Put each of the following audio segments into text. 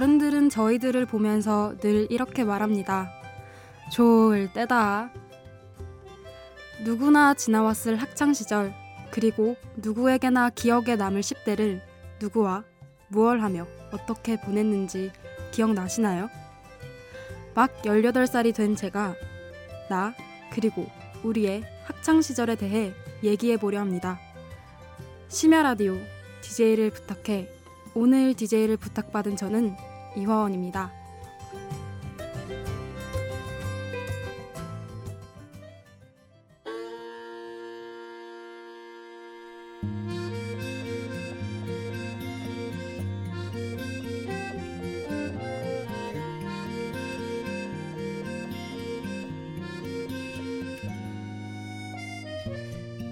어른들은 저희들을 보면서 늘 이렇게 말합니다. 좋을 때다. 누구나 지나왔을 학창시절, 그리고 누구에게나 기억에 남을 10대를 누구와 무얼 하며 어떻게 보냈는지 기억나시나요? 막 18살이 된 제가 나 그리고 우리의 학창시절에 대해 얘기해 보려 합니다. 심야 라디오 DJ를 부탁해 오늘 DJ를 부탁받은 저는 이화원입니다.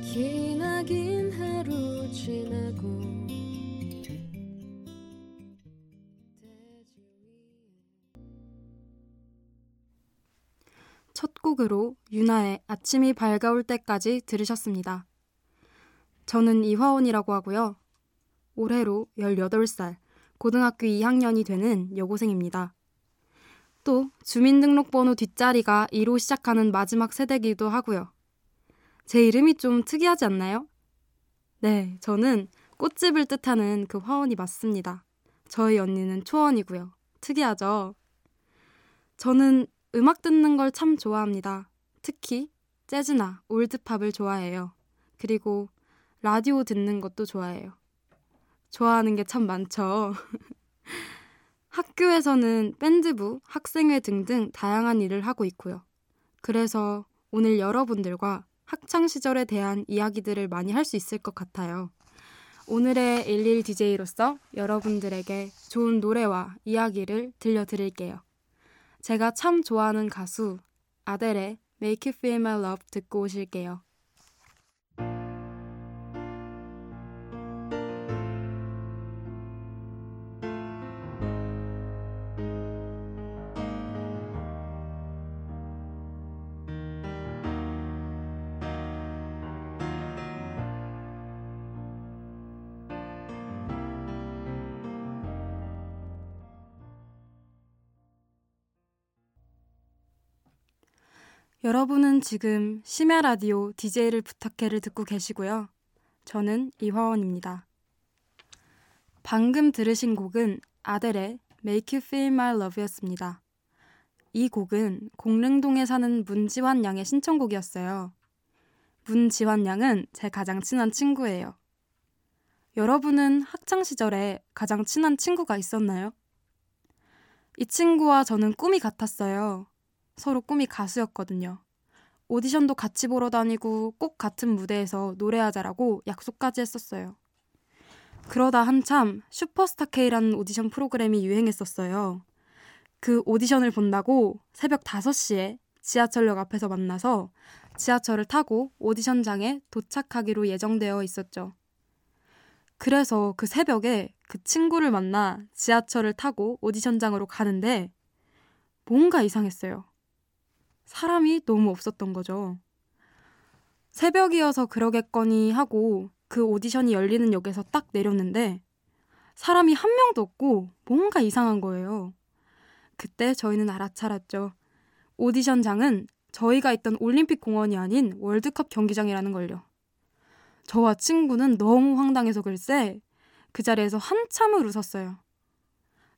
기나긴 하루 지나고 첫 곡으로 유나의 아침이 밝아올 때까지 들으셨습니다. 저는 이화원이라고 하고요. 올해로 18살, 고등학교 2학년이 되는 여고생입니다. 또 주민등록번호 뒷자리가 2로 시작하는 마지막 세대기도 하고요. 제 이름이 좀 특이하지 않나요? 네, 저는 꽃집을 뜻하는 그 화원이 맞습니다. 저희 언니는 초원이고요. 특이하죠? 저는 음악 듣는 걸 참 좋아합니다. 특히 재즈나 올드팝을 좋아해요. 그리고 라디오 듣는 것도 좋아해요. 좋아하는 게 참 많죠. 학교에서는 밴드부, 학생회 등등 다양한 일을 하고 있고요. 그래서 오늘 여러분들과 학창 시절에 대한 이야기들을 많이 할 수 있을 것 같아요. 오늘의 11 DJ로서 여러분들에게 좋은 노래와 이야기를 들려드릴게요. 제가 참 좋아하는 가수 아델의 Make You Feel My Love 듣고 오실게요. 여러분은 지금 심야 라디오 DJ를 부탁해를 듣고 계시고요. 저는 이화원입니다. 방금 들으신 곡은 아델의 Make You Feel My Love였습니다. 이 곡은 공릉동에 사는 문지환 양의 신청곡이었어요. 문지환 양은 제 가장 친한 친구예요. 여러분은 학창 시절에 가장 친한 친구가 있었나요? 이 친구와 저는 꿈이 같았어요. 서로 꿈이 가수였거든요. 오디션도 같이 보러 다니고 꼭 같은 무대에서 노래하자라고 약속까지 했었어요. 그러다 한참 슈퍼스타 K라는 오디션 프로그램이 유행했었어요. 그 오디션을 본다고 새벽 5시에 지하철역 앞에서 만나서 지하철을 타고 오디션장에 도착하기로 예정되어 있었죠. 그래서 그 새벽에 그 친구를 만나 지하철을 타고 오디션장으로 가는데 뭔가 이상했어요. 사람이 너무 없었던 거죠. 새벽이어서 그러겠거니 하고 그 오디션이 열리는 역에서 딱 내렸는데 사람이 한 명도 없고 뭔가 이상한 거예요. 그때 저희는 알아차렸죠. 오디션장은 저희가 있던 올림픽 공원이 아닌 월드컵 경기장이라는 걸요. 저와 친구는 너무 황당해서 글쎄 그 자리에서 한참을 웃었어요.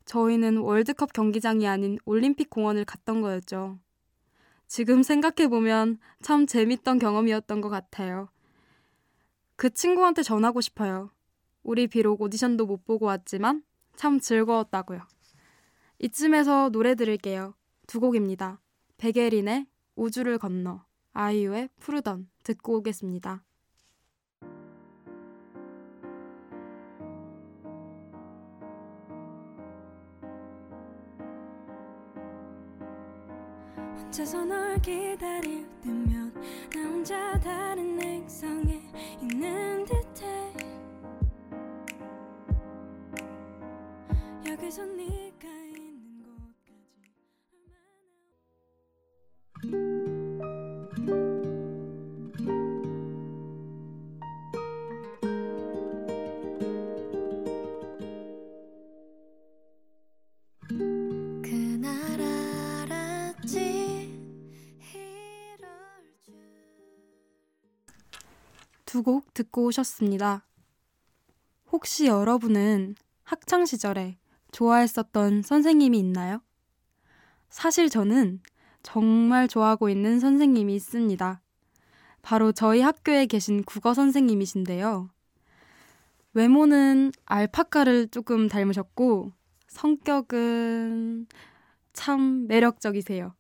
저희는 월드컵 경기장이 아닌 올림픽 공원을 갔던 거였죠. 지금 생각해보면 참 재밌던 경험이었던 것 같아요. 그 친구한테 전하고 싶어요. 우리 비록 오디션도 못 보고 왔지만 참 즐거웠다고요. 이쯤에서 노래 들을게요. 두 곡입니다. 백예린의 우주를 건너, 아이유의 푸르던 듣고 오겠습니다. 혼자서 널 기다릴 때면 나 혼자 다른 액상에 있는 듣고 오셨습니다. 혹시 여러분은 학창 시절에 좋아했었던 선생님이 있나요? 사실 저는 정말 좋아하고 있는 선생님이 있습니다. 바로 저희 학교에 계신 국어 선생님이신데요. 외모는 알파카를 조금 닮으셨고, 성격은 참 매력적이세요.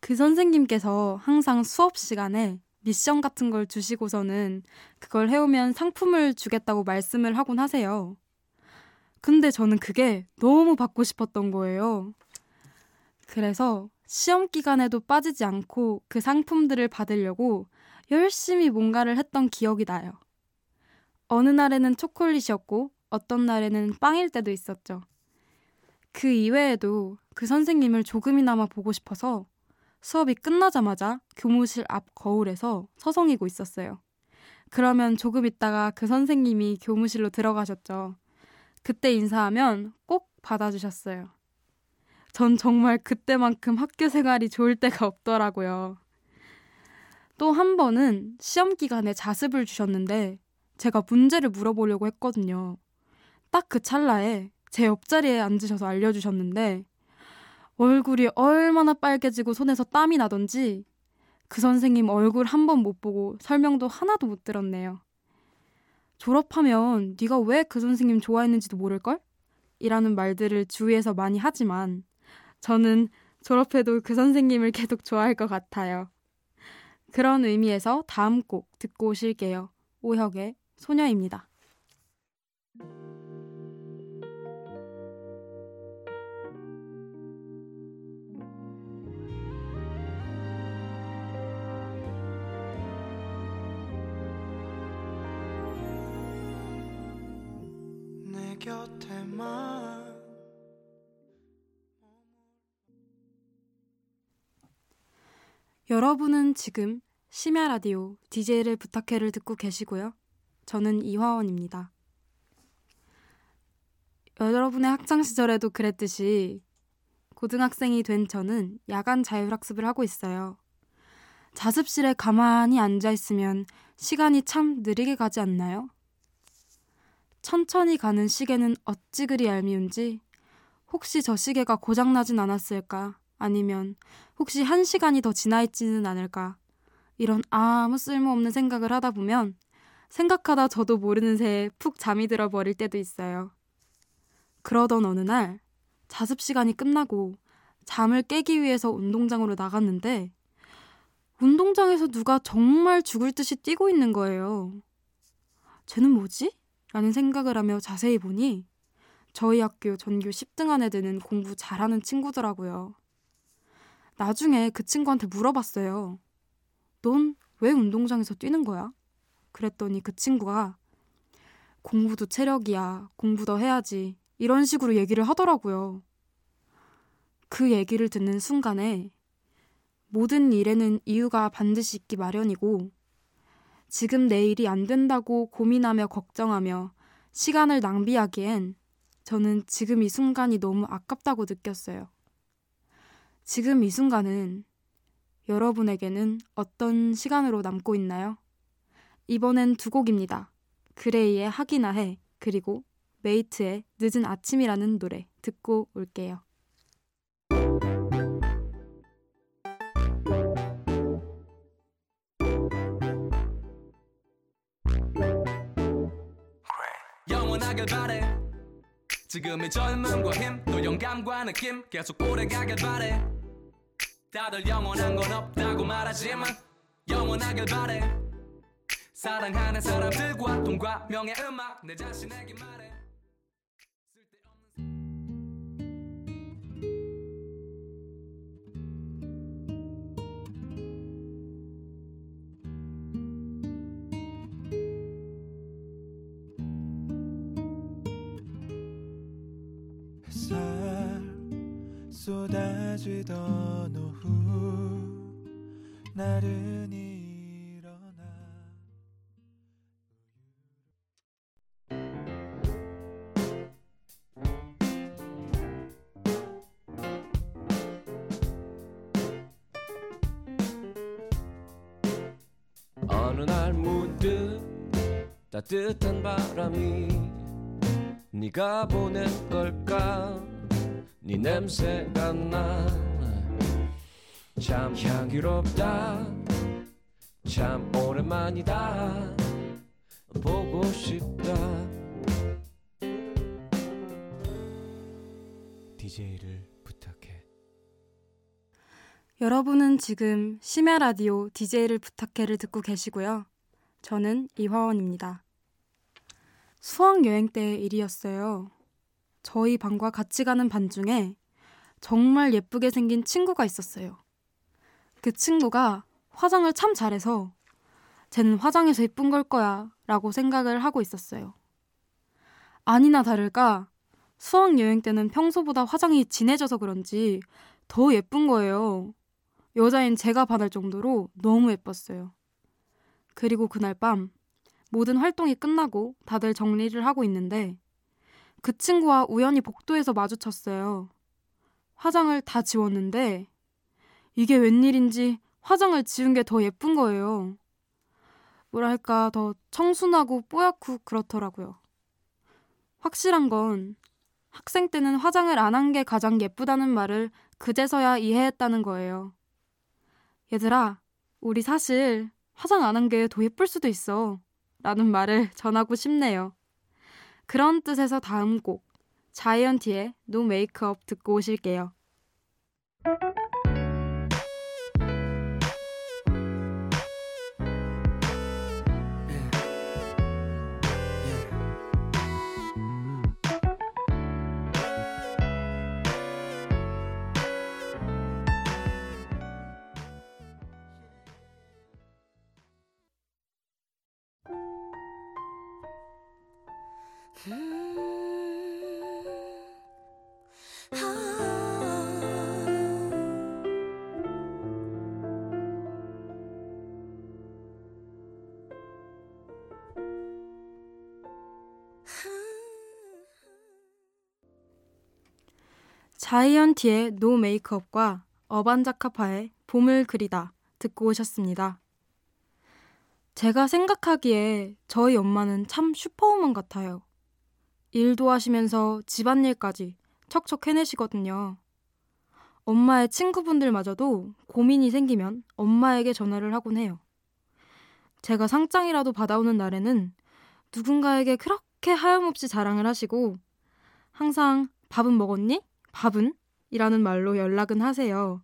그 선생님께서 항상 수업 시간에 미션 같은 걸 주시고서는 그걸 해오면 상품을 주겠다고 말씀을 하곤 하세요. 근데 저는 그게 너무 받고 싶었던 거예요. 그래서 시험 기간에도 빠지지 않고 그 상품들을 받으려고 열심히 뭔가를 했던 기억이 나요. 어느 날에는 초콜릿이었고 어떤 날에는 빵일 때도 있었죠. 그 이외에도 그 선생님을 조금이나마 보고 싶어서 수업이 끝나자마자 교무실 앞 거울에서 서성이고 있었어요. 그러면 조금 있다가 그 선생님이 교무실로 들어가셨죠. 그때 인사하면 꼭 받아주셨어요. 전 정말 그때만큼 학교 생활이 좋을 때가 없더라고요. 또 한 번은 시험 기간에 자습을 주셨는데 제가 문제를 물어보려고 했거든요. 딱 그 찰나에 제 옆자리에 앉으셔서 알려주셨는데 얼굴이 얼마나 빨개지고 손에서 땀이 나던지 그 선생님 얼굴 한 번 못 보고 설명도 하나도 못 들었네요. 졸업하면 네가 왜 그 선생님 좋아했는지도 모를걸? 이라는 말들을 주위에서 많이 하지만 저는 졸업해도 그 선생님을 계속 좋아할 것 같아요. 그런 의미에서 다음 곡 듣고 오실게요. 오혁의 소녀입니다. 여러분은 지금 심야 라디오 DJ를 부탁해를 듣고 계시고요. 저는 이화원입니다. 여러분의 학창 시절에도 그랬듯이 고등학생이 된 저는 야간 자율학습을 하고 있어요. 자습실에 가만히 앉아 있으면 시간이 참 느리게 가지 않나요? 천천히 가는 시계는 어찌 그리 얄미운지 혹시 저 시계가 고장나진 않았을까? 아니면 혹시 한 시간이 더 지나 있지는 않을까? 이런 아무 쓸모없는 생각을 하다 보면 생각하다 저도 모르는 새에 푹 잠이 들어 버릴 때도 있어요. 그러던 어느 날 자습 시간이 끝나고 잠을 깨기 위해서 운동장으로 나갔는데 운동장에서 누가 정말 죽을 듯이 뛰고 있는 거예요. 쟤는 뭐지? 라는 생각을 하며 자세히 보니 저희 학교 전교 10등 안에 드는 공부 잘하는 친구더라고요. 나중에 그 친구한테 물어봤어요. 넌 왜 운동장에서 뛰는 거야? 그랬더니 그 친구가 공부도 체력이야. 공부 더 해야지. 이런 식으로 얘기를 하더라고요. 그 얘기를 듣는 순간에 모든 일에는 이유가 반드시 있기 마련이고 지금 내 일이 안 된다고 고민하며 걱정하며 시간을 낭비하기엔 저는 지금 이 순간이 너무 아깝다고 느꼈어요. 지금 이 순간은 여러분에게는 어떤 시간으로 남고 있나요? 이번엔 두 곡입니다. 그레이의 하기나 해 그리고 메이트의 늦은 아침이라는 노래 듣고 올게요. 영원하길 바래. 지금의 젊음과 힘 또 영감과 느낌 계속 오래가길 바래. 다들 영원한 건 없다고 말하지만 영원하길 바래. 사랑하는 사람들과 돈과 명예 음악 내 자신에게 말해 쏟아지던 오후 나른히 일어나 어느 날 문득 따뜻한 바람이 네가 보낸 걸까 네 냄새가 나참 향기롭다 참 오랜만이다 보고 싶다 DJ를 부탁해 여러분은 지금 심야 라디오 DJ를 부탁해를 듣고 계시고요. 저는 이화원입니다. 수학 여행 때의 일이었어요. 저희 반과 같이 가는 반 중에 정말 예쁘게 생긴 친구가 있었어요. 그 친구가 화장을 참 잘해서 쟤는 화장해서 예쁜 걸 거야 라고 생각을 하고 있었어요. 아니나 다를까 수학 여행 때는 평소보다 화장이 진해져서 그런지 더 예쁜 거예요. 여자인 제가 반할 정도로 너무 예뻤어요. 그리고 그날 밤 모든 활동이 끝나고 다들 정리를 하고 있는데 그 친구와 우연히 복도에서 마주쳤어요. 화장을 다 지웠는데 이게 웬일인지 화장을 지운 게 더 예쁜 거예요. 뭐랄까 더 청순하고 뽀얗고 그렇더라고요. 확실한 건 학생 때는 화장을 안 한 게 가장 예쁘다는 말을 그제서야 이해했다는 거예요. 얘들아, 우리 사실 화장 안 한 게 더 예쁠 수도 있어. 라는 말을 전하고 싶네요. 그런 뜻에서 다음 곡, 자이언티의 노 메이크업 듣고 오실게요. 자이언티의 No Make Up과 어반자카파의 봄을 그리다 듣고 오셨습니다. 제가 생각하기에 저희 엄마는 참 슈퍼우먼 같아요. 일도 하시면서 집안일까지 척척 해내시거든요. 엄마의 친구분들마저도 고민이 생기면 엄마에게 전화를 하곤 해요. 제가 상장이라도 받아오는 날에는 누군가에게 그렇게 하염없이 자랑을 하시고 항상 밥은 먹었니? 밥은? 이라는 말로 연락은 하세요.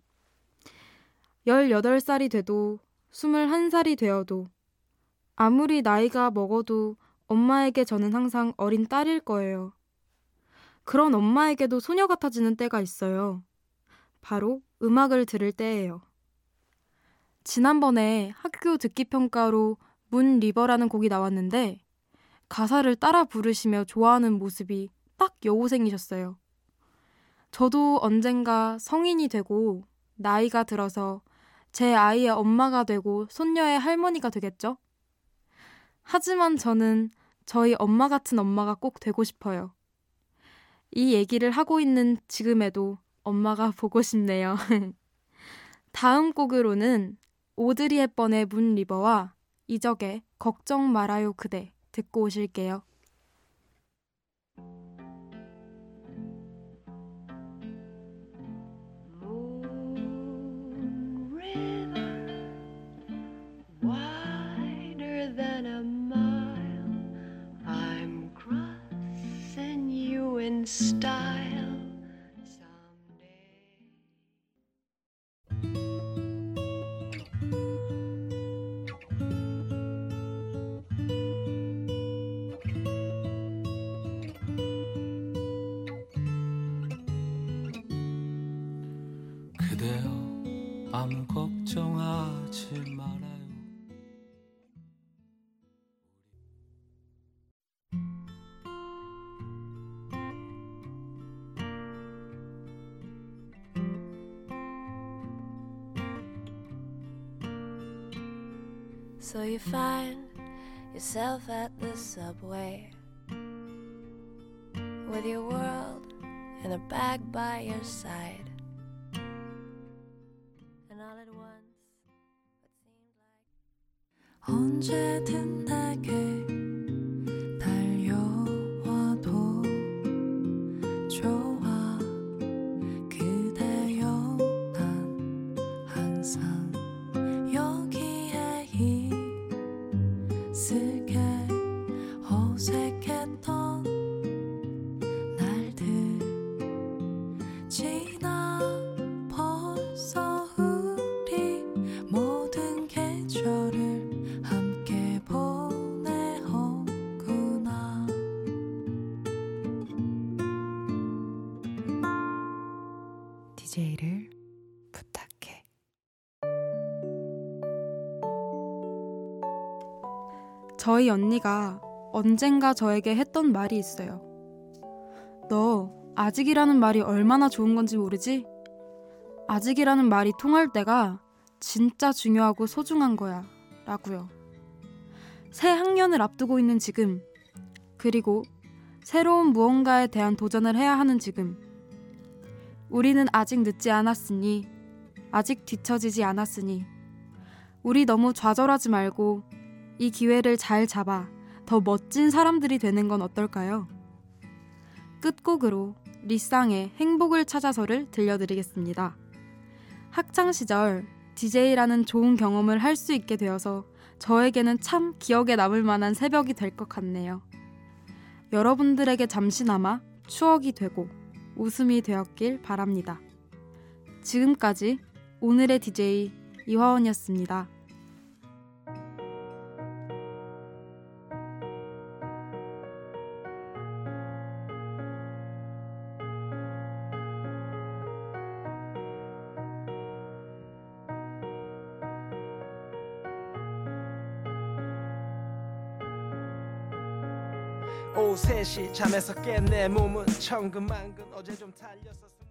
18살이 돼도 21살이 되어도 아무리 나이가 먹어도 엄마에게 저는 항상 어린 딸일 거예요. 그런 엄마에게도 소녀 같아지는 때가 있어요. 바로 음악을 들을 때예요. 지난번에 학교 듣기 평가로 문 리버라는 곡이 나왔는데 가사를 따라 부르시며 좋아하는 모습이 딱 여고생이셨어요. 저도 언젠가 성인이 되고 나이가 들어서 제 아이의 엄마가 되고 손녀의 할머니가 되겠죠? 하지만 저는 저희 엄마 같은 엄마가 꼭 되고 싶어요. 이 얘기를 하고 있는 지금에도 엄마가 보고 싶네요. 다음 곡으로는 오드리 헵번의 문 리버와 이적의 걱정 말아요 그대 듣고 오실게요. 그대여 아무 걱정하지 말아요 So you find yourself at the subway with your world in a bag by your side. 언제든 내게 저희 언니가 언젠가 저에게 했던 말이 있어요. 너 아직이라는 말이 얼마나 좋은 건지 모르지? 아직이라는 말이 통할 때가 진짜 중요하고 소중한 거야. 라고요. 새 학년을 앞두고 있는 지금, 그리고 새로운 무언가에 대한 도전을 해야 하는 지금, 우리는 아직 늦지 않았으니, 아직 뒤처지지 않았으니, 우리 너무 좌절하지 말고 이 기회를 잘 잡아 더 멋진 사람들이 되는 건 어떨까요? 끝곡으로 리쌍의 행복을 찾아서를 들려드리겠습니다. 학창시절 DJ라는 좋은 경험을 할 수 있게 되어서 저에게는 참 기억에 남을 만한 새벽이 될 것 같네요. 여러분들에게 잠시나마 추억이 되고 웃음이 되었길 바랍니다. 지금까지 오늘의 DJ 이화원이었습니다. 3시 잠에서 깬 내 몸은 천근만근 어제 좀 달렸었어